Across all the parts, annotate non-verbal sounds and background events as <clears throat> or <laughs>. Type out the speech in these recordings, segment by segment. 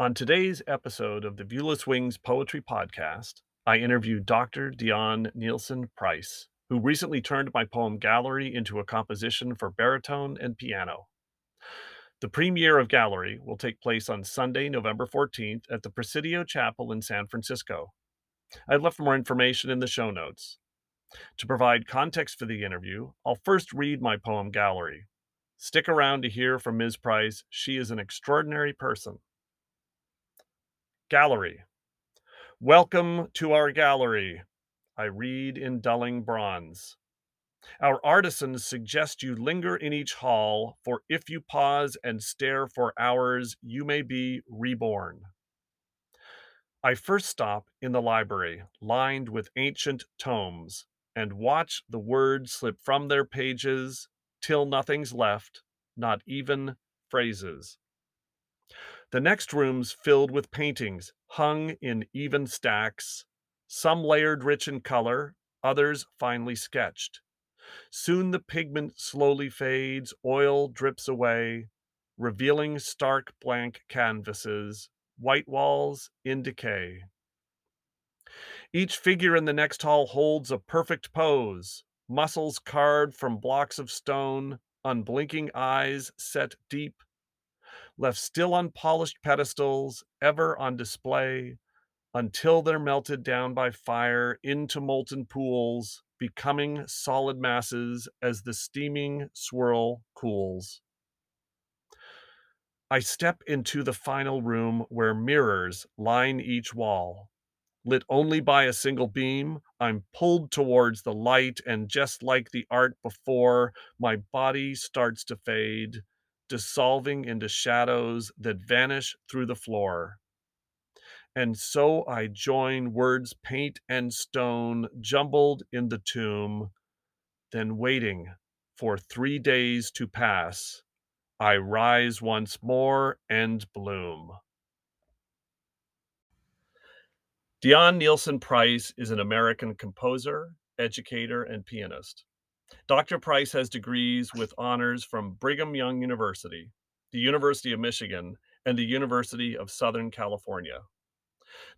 On today's episode of the Viewless Wings Poetry Podcast, I interviewed Dr. Deon Nielsen Price, who recently turned my poem Gallery into a composition for baritone and piano. The premiere of Gallery will take place on Sunday, November 14th at the Presidio Chapel in San Francisco. I've left more information in the show notes. To provide context for the interview, I'll first read my poem Gallery. Stick around to hear from Ms. Price. She is an extraordinary person. Gallery. Welcome to our gallery. I read in dulling bronze. Our artisans suggest you linger in each hall, for if you pause and stare for hours, you may be reborn. I first stop in the library, lined with ancient tomes, and watch the words slip from their pages till nothing's left, not even phrases. The next room's filled with paintings hung in even stacks, some layered rich in color, others finely sketched. Soon the pigment slowly fades, oil drips away, revealing stark blank canvases, white walls in decay. Each figure in the next hall holds a perfect pose, muscles carved from blocks of stone, unblinking eyes set deep left still on polished pedestals, ever on display, until they're melted down by fire into molten pools, becoming solid masses as the steaming swirl cools. I step into the final room where mirrors line each wall. Lit only by a single beam, I'm pulled towards the light, and just like the art before, my body starts to fade dissolving into shadows that vanish through the floor. And so I join words paint and stone jumbled in the tomb, then waiting for three days to pass, I rise once more and bloom. Deon Nielsen Price is an American composer, educator, and pianist. Dr. Price has degrees with honors from Brigham Young University, the University of Michigan, and the University of Southern California.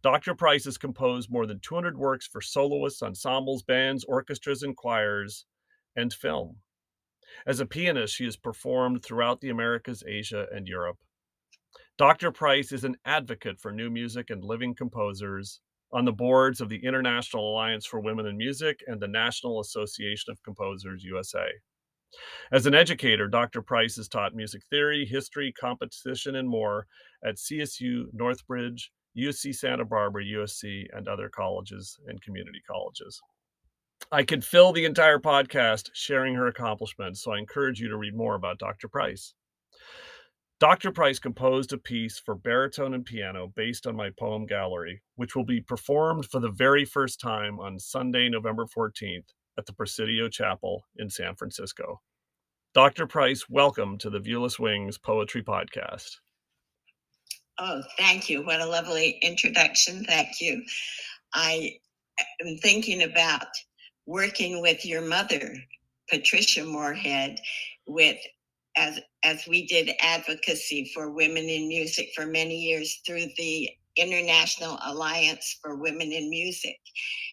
Dr. Price has composed more than 200 works for soloists, ensembles, bands, orchestras, and choirs, and film. As a pianist, she has performed throughout the Americas, Asia, and Europe. Dr. Price is an advocate for new music and living composers on the boards of the International Alliance for Women in Music and the National Association of Composers USA. As an educator, Dr. Price has taught music theory, history, composition, and more at CSU Northridge, UC Santa Barbara, USC, and other colleges and community colleges. I could fill the entire podcast sharing her accomplishments, so I encourage you to read more about Dr. Price. Dr. Price composed a piece for baritone and piano based on my poem Gallery, which will be performed for the very first time on Sunday, November 14th at the Presidio Chapel in San Francisco. Dr. Price, welcome to the Viewless Wings Poetry Podcast. Oh, thank you. What a lovely introduction. Thank you. I am thinking about working with your mother, Patricia Morehead, with as as we did advocacy for women in music for many years through the International Alliance for Women in Music.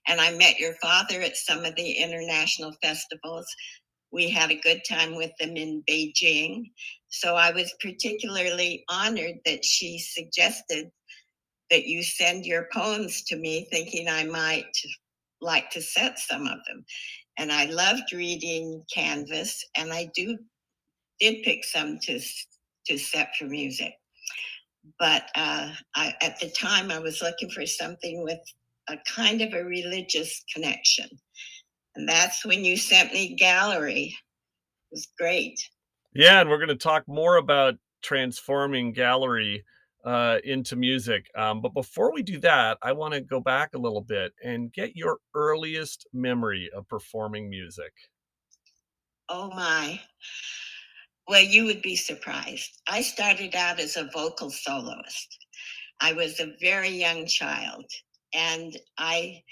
And I met your father at some of the international festivals. We had a good time with them in Beijing. So I was particularly honored that she suggested that you send your poems to me, thinking I might like to set some of them. And I loved reading Canvas, and I do did pick some to to set for music, but uh, I, at the time I was looking for something with a kind of a religious connection, and that's when you sent me Gallery. It was great. Yeah, and we're going to talk more about transforming Gallery uh, into music. Um, but before we do that, I want to go back a little bit and get your earliest memory of performing music. Oh my. Well, you would be surprised. I started out as a vocal soloist. I was a very young child, and I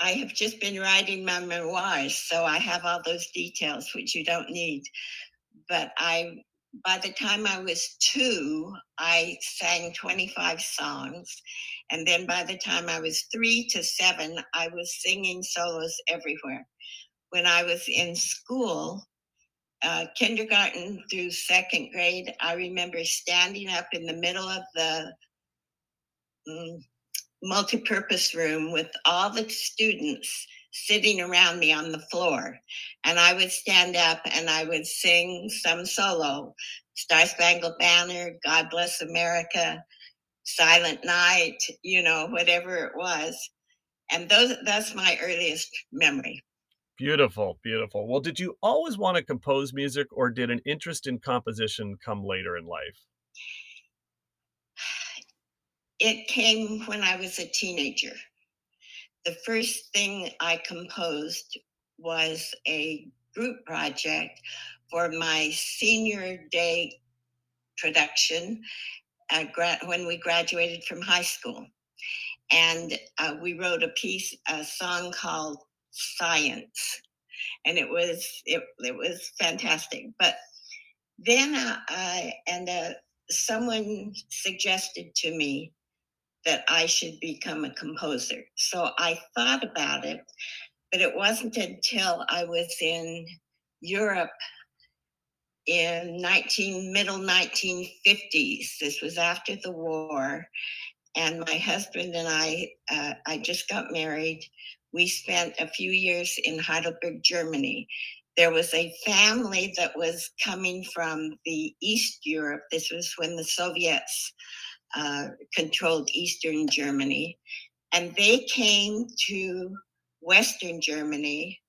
I have just been writing my memoirs, so I have all those details which you don't need. But I by the time I was two, I sang 25 songs. And then by the time I was three to seven, I was singing solos everywhere. When I was in school, uh, kindergarten through second grade, I remember standing up in the middle of the mm, multi-purpose room with all the students sitting around me on the floor. And I would stand up and I would sing some solo Star Spangled Banner, God Bless America, Silent Night, you know, whatever it was. And those that's my earliest memory. Beautiful, beautiful. Well, did you always want to compose music or did an interest in composition come later in life? It came when I was a teenager the first thing I composed was a group project for my senior day production gra- when we graduated from high school. And uh, we wrote a piece, a song called Science. And it was it, it was fantastic. But then I and uh, someone suggested to me that I should become a composer. So I thought about it, but it wasn't until I was in Europe in 19 middle 1950s. This was after the war, and my husband and I, uh, I just got married. We spent a few years in Heidelberg, Germany. There was a family that was coming from the East Europe. This was when the Soviets uh, controlled Eastern Germany. And they came to Western Germany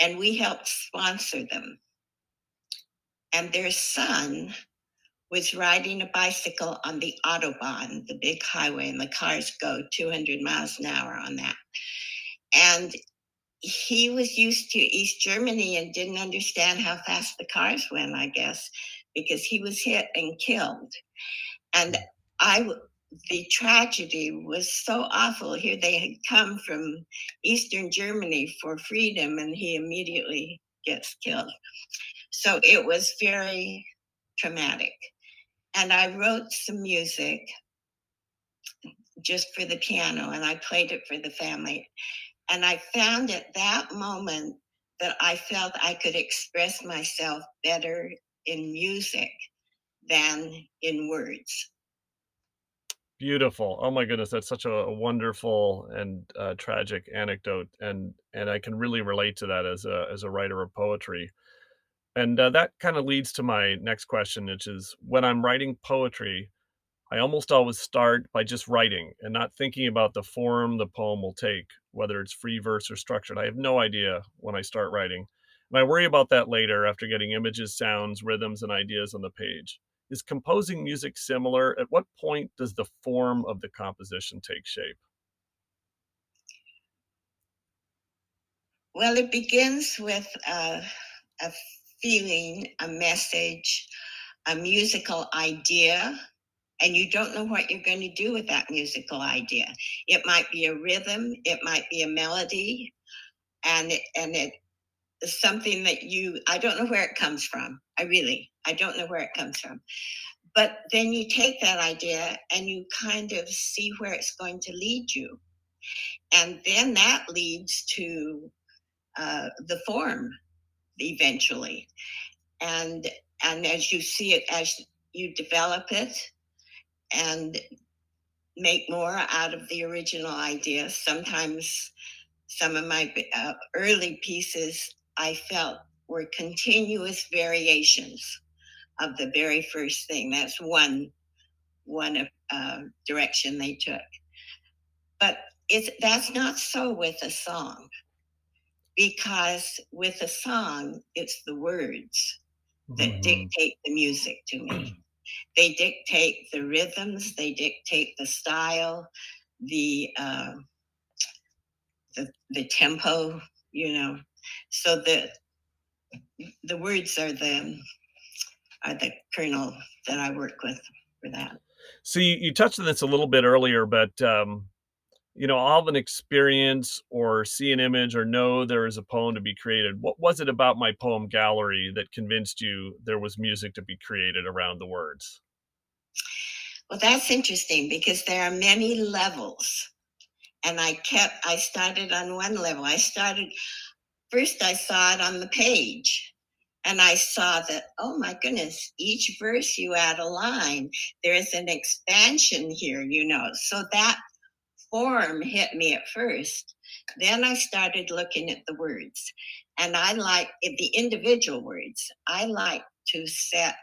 and we helped sponsor them. And their son was riding a bicycle on the Autobahn, the big highway, and the cars go 200 miles an hour on that. And he was used to East Germany and didn't understand how fast the cars went, I guess, because he was hit and killed. And I the tragedy was so awful. Here they had come from Eastern Germany for freedom, and he immediately gets killed. So it was very traumatic. And I wrote some music just for the piano, and I played it for the family. And I found at that moment that I felt I could express myself better in music than in words. Beautiful. Oh my goodness, that's such a, wonderful and uh, tragic anecdote, and and I can really relate to that as a as a writer of poetry. And uh, that kind of leads to my next question, which is when I'm writing poetry, I almost always start by just writing and not thinking about the form the poem will take, whether it's free verse or structured. I have no idea when I start writing. And I worry about that later after getting images, sounds, rhythms, and ideas on the page. Is composing music similar? At what point does the form of the composition take shape? Well, it begins with a, a feeling, a message, a musical idea, and you don't know what you're going to do with that musical idea. It might be a rhythm, it might be a melody, and it, and it is something that you I don't know where it comes from. I really I don't know where it comes from. But then you take that idea and you kind of see where it's going to lead you. And then that leads to uh, the form eventually. And and as you see it, as you develop it and make more out of the original idea, sometimes some of my uh, early pieces I felt were continuous variations of the very first thing. That's one one uh, direction they took. But it's that's not so with a song, because with a song, it's the words that mm-hmm. dictate the music to me. They dictate the rhythms, they dictate the style, the uh, the, the tempo, you know. So the the words are the are the kernel that I work with for that. So you, you touched on this a little bit earlier, but um, you know, I'll have an experience or see an image or know there is a poem to be created. What was it about my poem gallery that convinced you there was music to be created around the words? Well, that's interesting because there are many levels. And I kept, I started on one level. I started, first, I saw it on the page. And I saw that, oh my goodness, each verse you add a line. There's an expansion here, you know. So that form hit me at first. Then I started looking at the words. And I like the individual words. I like to set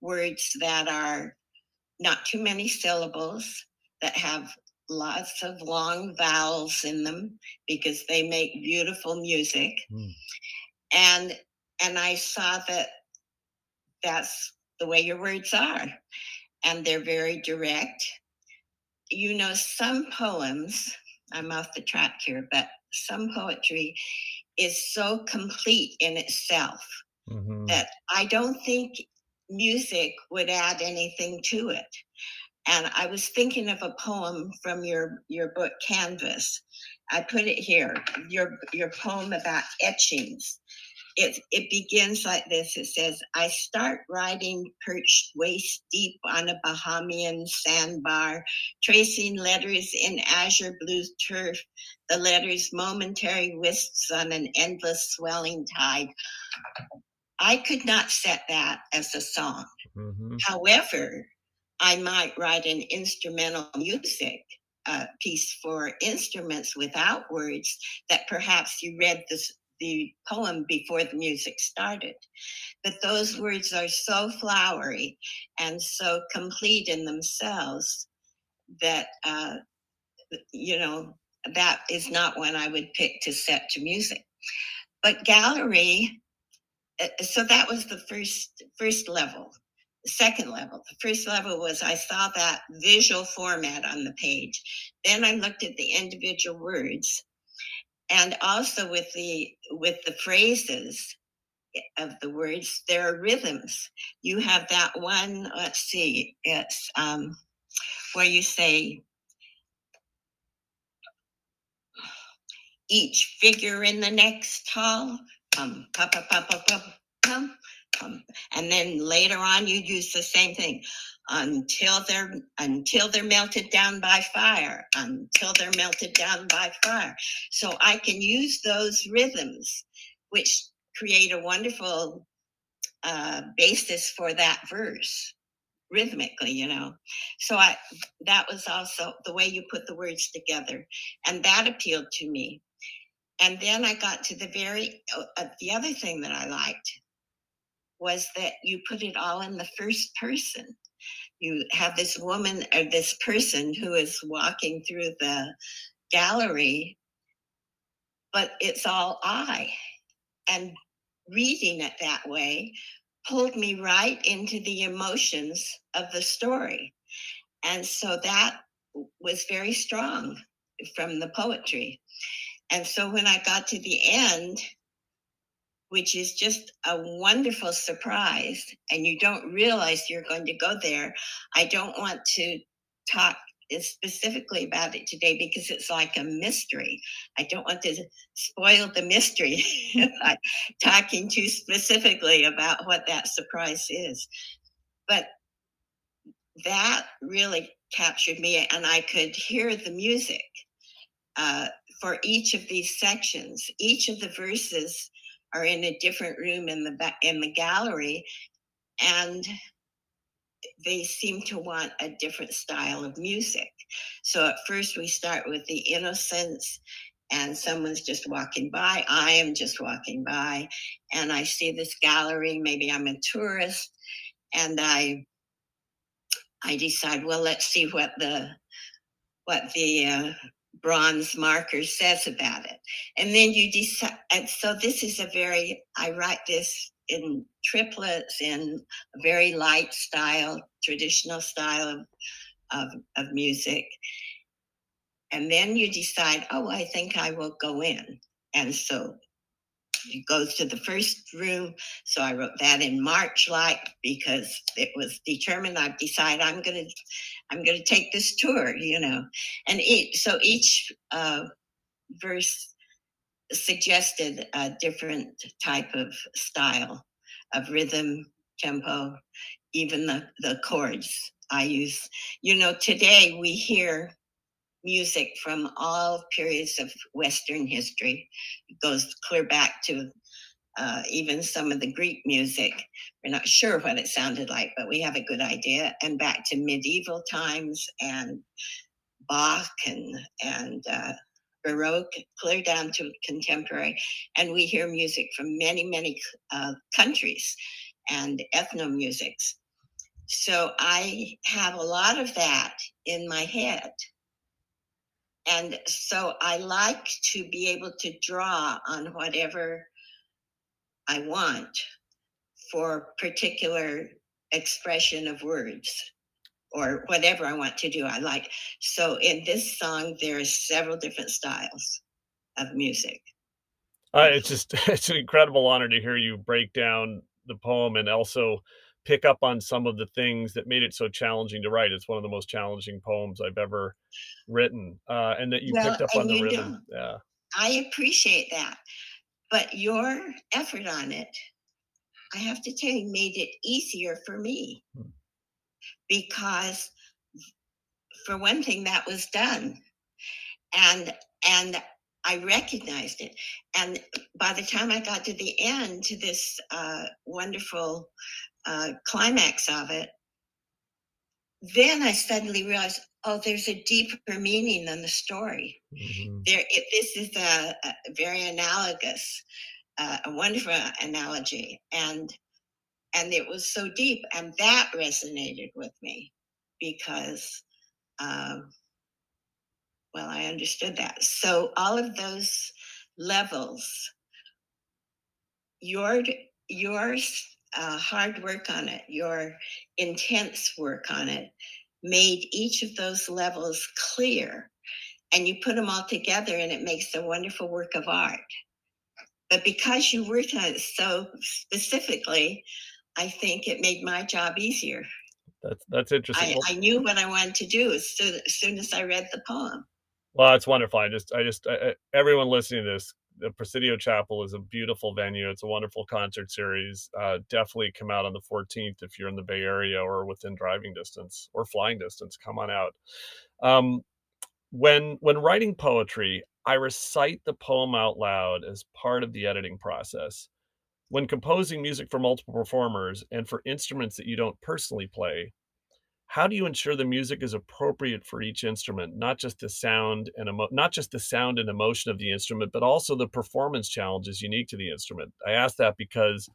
words that are not too many syllables, that have lots of long vowels in them because they make beautiful music. Mm. And and I saw that that's the way your words are. And they're very direct you know, some poems, I'm off the track here, but some poetry is so complete in itself mm-hmm. that I don't think music would add anything to it. And I was thinking of a poem from your your book Canvas. I put it here. Your your poem about etchings it, it begins like this. It says i start writing perched waist deep on a bahamian sandbar tracing letters in azure blue turf. The letters momentary wisps on an endless swelling tide. I could not set that as a song. Mm-hmm. however i might write an instrumental music uh, piece for instruments without words that perhaps you read this the poem before the music started. But those words are so flowery and so complete in themselves that, uh, you know, that is not one I would pick to set to music. But gallery, uh, so that was the first first level. The second level, the first level was I saw that visual format on the page. Then I looked at the individual words and also with the with the phrases of the words there are rhythms you have that one let's see it's um where you say each figure in the next pum, pum. and then later on you use the same thing until they're until they're melted down by fire until they're melted down by fire. So i can use those rhythms which create a wonderful uh, basis for that verse rhythmically you know. So i that was also the way you put the words together and that appealed to me. And then i got to the very uh, the other thing that i liked was that you put it all in the first person you have this woman or this person who is walking through the gallery, but it's all I. And reading it that way pulled me right into the emotions of the story. And so that was very strong from the poetry. And so when I got to the end, which is just a wonderful surprise, and you don't realize you're going to go there. I don't want to talk specifically about it today because it's like a mystery. I don't want to spoil the mystery <laughs> by talking too specifically about what that surprise is. But that really captured me, and I could hear the music uh, for each of these sections. Each of the verses are in a different room in the in the gallery and they seem to want a different style of music. So at first we start with the innocence and someone's just walking by i am just walking by and i see this gallery maybe i'm a tourist and i i decide well let's see what the what the uh, bronze marker says about it. And then you decide, and so this is a very, I write this in triplets in a very light style, traditional style of, of, of music. And then you decide, oh, I think I will go in. And so it goes to the first room. So I wrote that in March, like because it was determined. I've decided I'm gonna, I'm gonna take this tour, you know. And each, so each uh, verse suggested a different type of style of rhythm, tempo, even the, the chords I use. You know, today we hear music from all periods of Western history. It goes clear back to uh, even some of the Greek music. We're not sure what it sounded like, but we have a good idea. And back to medieval times and Bach and and uh, Baroque, clear down to contemporary, and we hear music from many, many uh, countries and ethno musics. So I have a lot of that in my head. And so I like to be able to draw on whatever I want for particular expression of words or whatever I want to do. I like so in this song there are several different styles of music. Uh, it's just <laughs> it's an incredible honor to hear you break down the poem and also pick up on some of the things that made it so challenging to write. It's one of the most challenging poems I've ever written, uh, and that you well, picked up on the rhythm. Yeah, I appreciate that, but your effort on it, I have to tell you, made it easier for me. Hmm because for one thing that was done and and i recognized it and by the time i got to the end to this uh, wonderful uh, climax of it then i suddenly realized oh there's a deeper meaning than the story mm-hmm. there it, this is a, a very analogous uh, a wonderful analogy and and it was so deep and that resonated with me because um, well i understood that so all of those levels your your uh, hard work on it your intense work on it made each of those levels clear and you put them all together and it makes a wonderful work of art but because you worked on it so specifically I think it made my job easier. That's that's interesting. I, I knew what I wanted to do as soon, as soon as I read the poem. Well, it's wonderful. I just, I just, I, everyone listening to this, the Presidio Chapel is a beautiful venue. It's a wonderful concert series. Uh, definitely come out on the 14th if you're in the Bay Area or within driving distance or flying distance. Come on out. Um, when when writing poetry, I recite the poem out loud as part of the editing process. When composing music for multiple performers and for instruments that you don't personally play, how do you ensure the music is appropriate for each instrument, not just the sound and emo- not just the sound and emotion of the instrument, but also the performance challenges unique to the instrument? I ask that because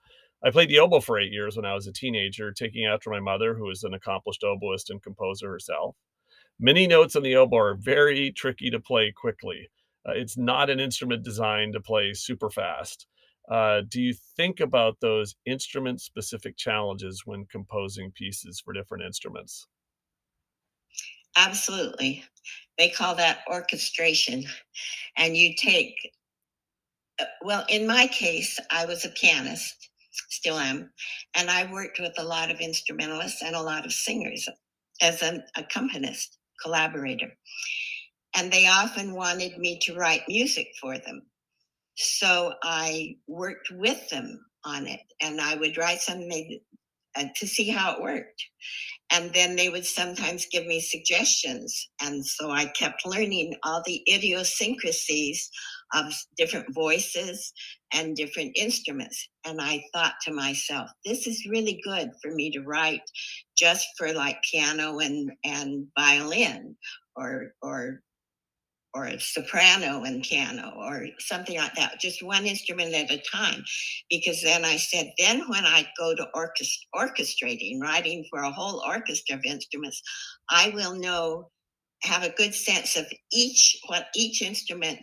I played the oboe for eight years when I was a teenager, taking after my mother, who is an accomplished oboist and composer herself. Many notes on the oboe are very tricky to play quickly. Uh, it's not an instrument designed to play super fast. Uh, do you think about those instrument specific challenges when composing pieces for different instruments? Absolutely. They call that orchestration. And you take, uh, well, in my case, I was a pianist, still am, and I worked with a lot of instrumentalists and a lot of singers as an accompanist, collaborator. And they often wanted me to write music for them. So I worked with them on it and I would write something uh, to see how it worked. And then they would sometimes give me suggestions. And so I kept learning all the idiosyncrasies of different voices and different instruments. And I thought to myself, this is really good for me to write just for like piano and, and violin or, or or a soprano and piano or something like that, just one instrument at a time. Because then I said, then when I go to orchest- orchestrating, writing for a whole orchestra of instruments, I will know, have a good sense of each, what each instrument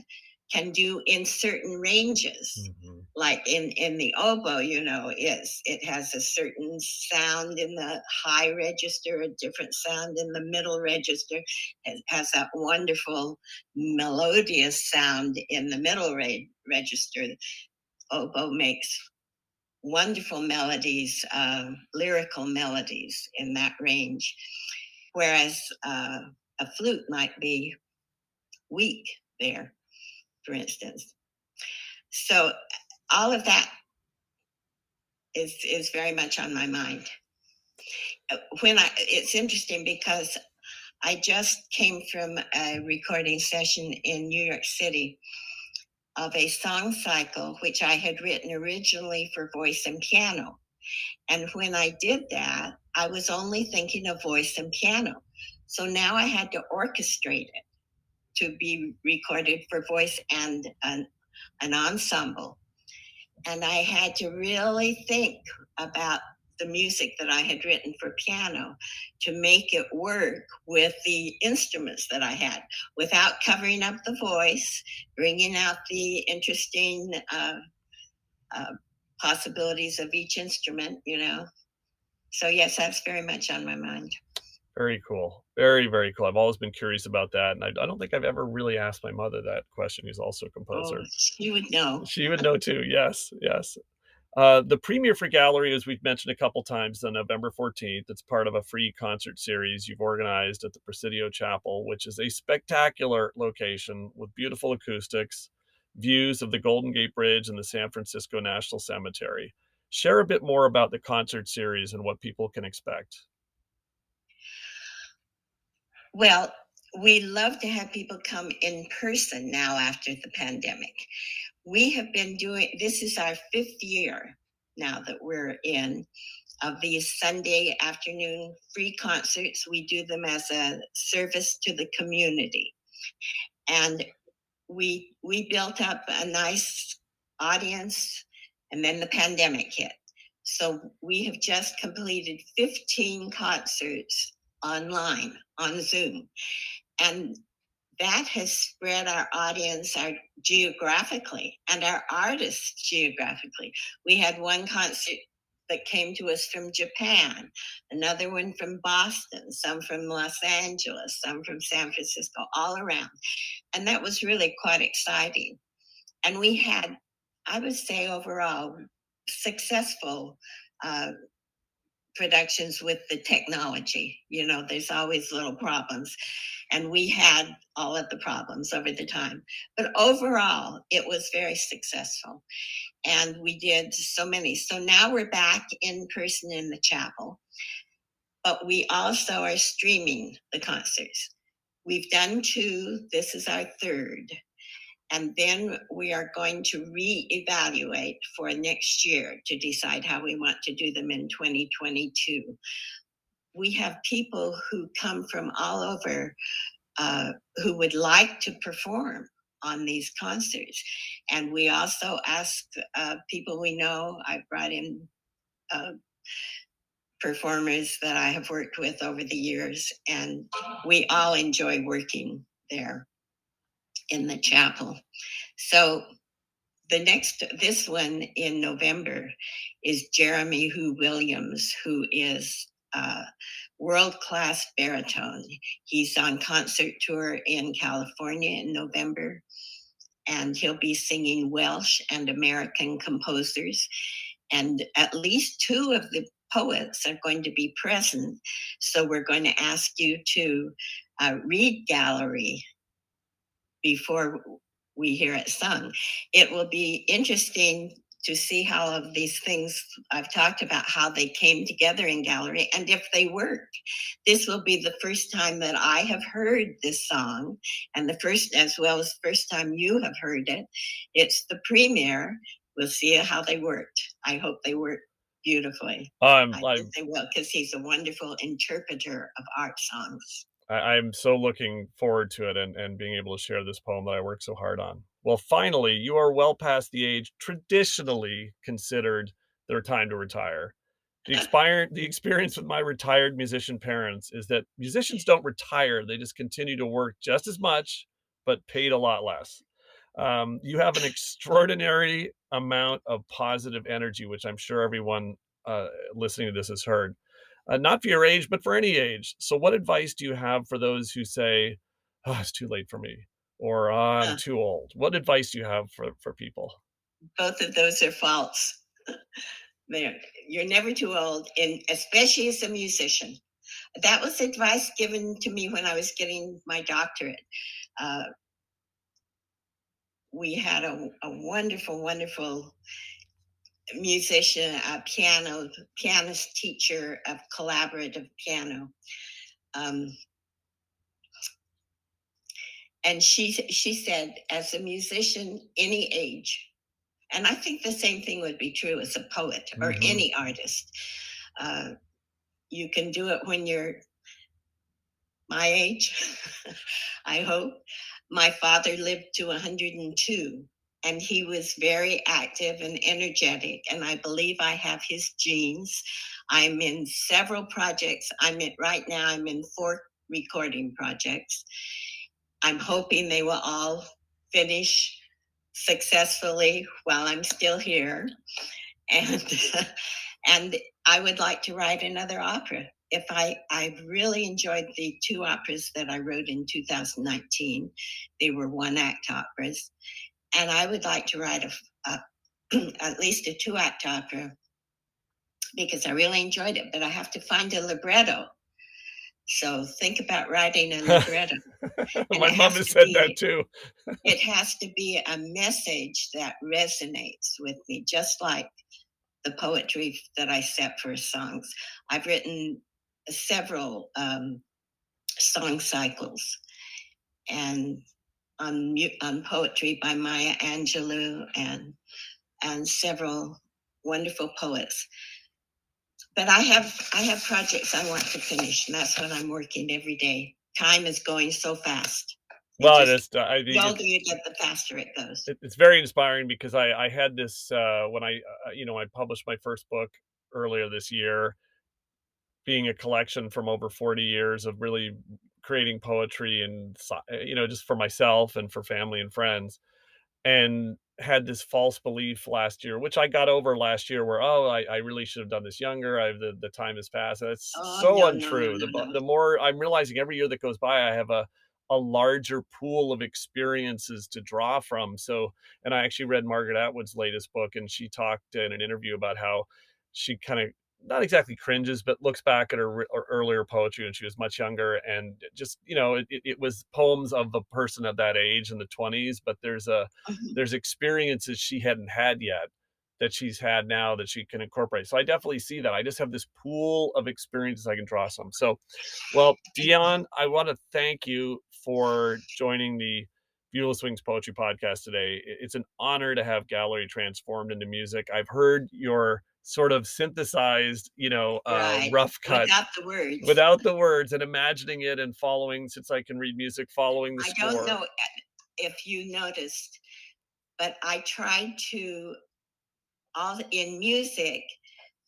can do in certain ranges. Mm-hmm. Like in in the oboe, you know, it's it has a certain sound in the high register, a different sound in the middle register. It has that wonderful melodious sound in the middle re- register. Oboe makes wonderful melodies, uh, lyrical melodies in that range, whereas uh, a flute might be weak there for instance. So all of that is is very much on my mind. When I it's interesting because I just came from a recording session in New York City of a song cycle which I had written originally for voice and piano. And when I did that, I was only thinking of voice and piano. So now I had to orchestrate it to be recorded for voice and an, an ensemble. And I had to really think about the music that I had written for piano to make it work with the instruments that I had without covering up the voice, bringing out the interesting uh, uh, possibilities of each instrument, you know. So, yes, that's very much on my mind. Very cool. Very, very cool. I've always been curious about that. And I, I don't think I've ever really asked my mother that question, who's also a composer. Oh, she would know. She would know too. Yes, yes. Uh, the premiere for Gallery, as we've mentioned a couple times, on November 14th. It's part of a free concert series you've organized at the Presidio Chapel, which is a spectacular location with beautiful acoustics, views of the Golden Gate Bridge and the San Francisco National Cemetery. Share a bit more about the concert series and what people can expect. Well, we love to have people come in person now after the pandemic. We have been doing this is our fifth year now that we're in of these Sunday afternoon free concerts. We do them as a service to the community. And we we built up a nice audience and then the pandemic hit. So we have just completed 15 concerts online on Zoom. And that has spread our audience our geographically and our artists geographically. We had one concert that came to us from Japan, another one from Boston, some from Los Angeles, some from San Francisco, all around. And that was really quite exciting. And we had, I would say, overall, successful uh, productions with the technology. You know, there's always little problems. And we had all of the problems over the time. But overall, it was very successful. And we did so many. So now we're back in person in the chapel. But we also are streaming the concerts. We've done two, this is our third. And then we are going to reevaluate for next year to decide how we want to do them in 2022. We have people who come from all over uh, who would like to perform on these concerts. And we also ask uh, people we know, I brought in uh, performers that I have worked with over the years, and we all enjoy working there in the chapel. So the next, this one in November is Jeremy Huw Williams, who is a world class baritone. He's on concert tour in California in November, and he'll be singing Welsh and American composers. And at least two of the poets are going to be present. So we're going to ask you to uh, read Gallery before we hear it sung. It will be interesting to see how of these things I've talked about how they came together in gallery and if they work. This will be the first time that I have heard this song and the first as well as first time you have heard it. It's the premiere. We'll see how they worked. I hope they work beautifully. Um, I think they will because he's a wonderful interpreter of art songs. I, am so looking forward to it and, and being able to share this poem that I worked so hard on. Well, finally, you are well past the age traditionally considered their time to retire. The <laughs> expired the experience with my retired musician parents is that musicians don't retire; they just continue to work just as much, but paid a lot less. Um, you have an extraordinary amount of positive energy, which I'm sure everyone uh, listening to this has heard. Uh, not for your age, but for any age. So, what advice do you have for those who say, "Oh, it's too late for me," or oh, "I'm too old"? What advice do you have for for people? Both of those are false. <laughs> You're never too old, and especially as a musician. That was advice given to me when I was getting my doctorate. Uh, we had a, a wonderful, wonderful musician, a piano pianist teacher of collaborative piano. Um, and she she said, as a musician, any age, and I think the same thing would be true as a poet or mm-hmm. any artist. Uh, you can do it when you're my age, <laughs> I hope. My father lived to 102 and he was very active and energetic. And I believe I have his genes. I'm in several projects. I'm in right now, I'm in four recording projects. I'm hoping they will all finish successfully while I'm still here. And <laughs> and I would like to write another opera. If I I really enjoyed the two operas that I wrote in 2019. They were one act operas, and I would like to write a, a <clears throat> at least a two act opera because I really enjoyed it. But I have to find a libretto. So think about writing a <laughs> libretto. <laughs> My mom has said be, that too. <laughs> it has to be a message that resonates with me, just like the poetry that I set for songs. I've written several um, song cycles, and on, on poetry by Maya Angelou and and several wonderful poets. But I have I have projects I want to finish, and that's what I'm working every day. Time is going so fast. Well, it is. I the older you get, the faster it goes. It's very inspiring because I, I had this uh, when I, uh, you know, I published my first book earlier this year, being a collection from over 40 years of really creating poetry and eh, you know just for myself and for family and friends and had this false belief last year which i got over last year where oh i, I really should have done this younger. I the, the time has passed. That's oh, so no, untrue. no, no, the, the more i'm realizing every year that goes by i have a a larger pool of experiences to draw from. So and i actually read margaret atwood's latest book and she talked in an interview about how she kind of not exactly cringes, but looks back at her, her, earlier poetry when she was much younger, and just you know, it, it was poems of the person of that age in the twenties. But there's a mm-hmm. there's experiences she hadn't had yet that she's had now that she can incorporate. So I definitely see that. I just have this pool of experiences I can draw some. So, well, Deon, I want to thank you for joining the Viewless Wings Poetry Podcast today. It's an honor to have Gallery transformed into music. I've heard your sort of synthesized, you know, uh, right. rough cut without the words, without the words, and imagining it and following. Since I can read music, following the I score. don't know eh, if you noticed, but I tried to all in music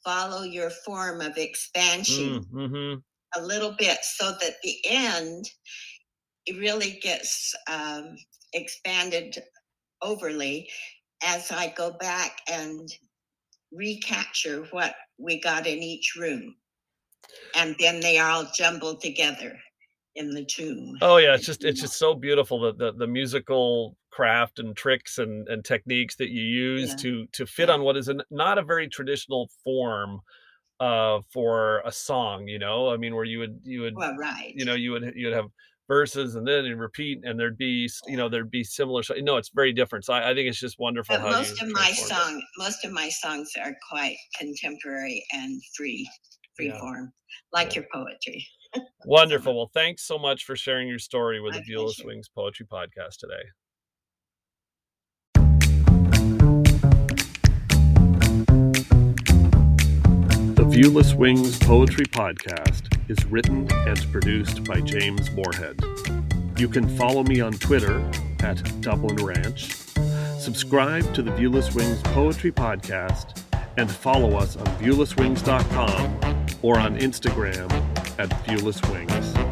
follow your form of expansion mm, mm-hmm. a little bit, so that the end it really gets um, expanded overly as I go back and recapture what we got in each room. And then they are all jumbled together in the tune. Oh yeah, it's just it's just so beautiful the the, the musical craft and tricks and, and techniques that you use yeah. to to fit on what is not a very traditional form uh for a song you know i mean where you would you would well, right you know you would you would have verses and then you repeat and there'd be you know there'd be similar no it's very different so i, I think it's just wonderful but most of my song it. most of my songs are quite contemporary and free free yeah. form like yeah. your poetry <laughs> wonderful well thanks so much for sharing your story with my the viewless wings poetry podcast today viewless wings poetry podcast is written and produced by James Morehead. You can follow me on Twitter at Dublin Ranch, subscribe to the Viewless Wings Poetry Podcast, and follow us on viewlesswings.com or on Instagram at Viewless Wings.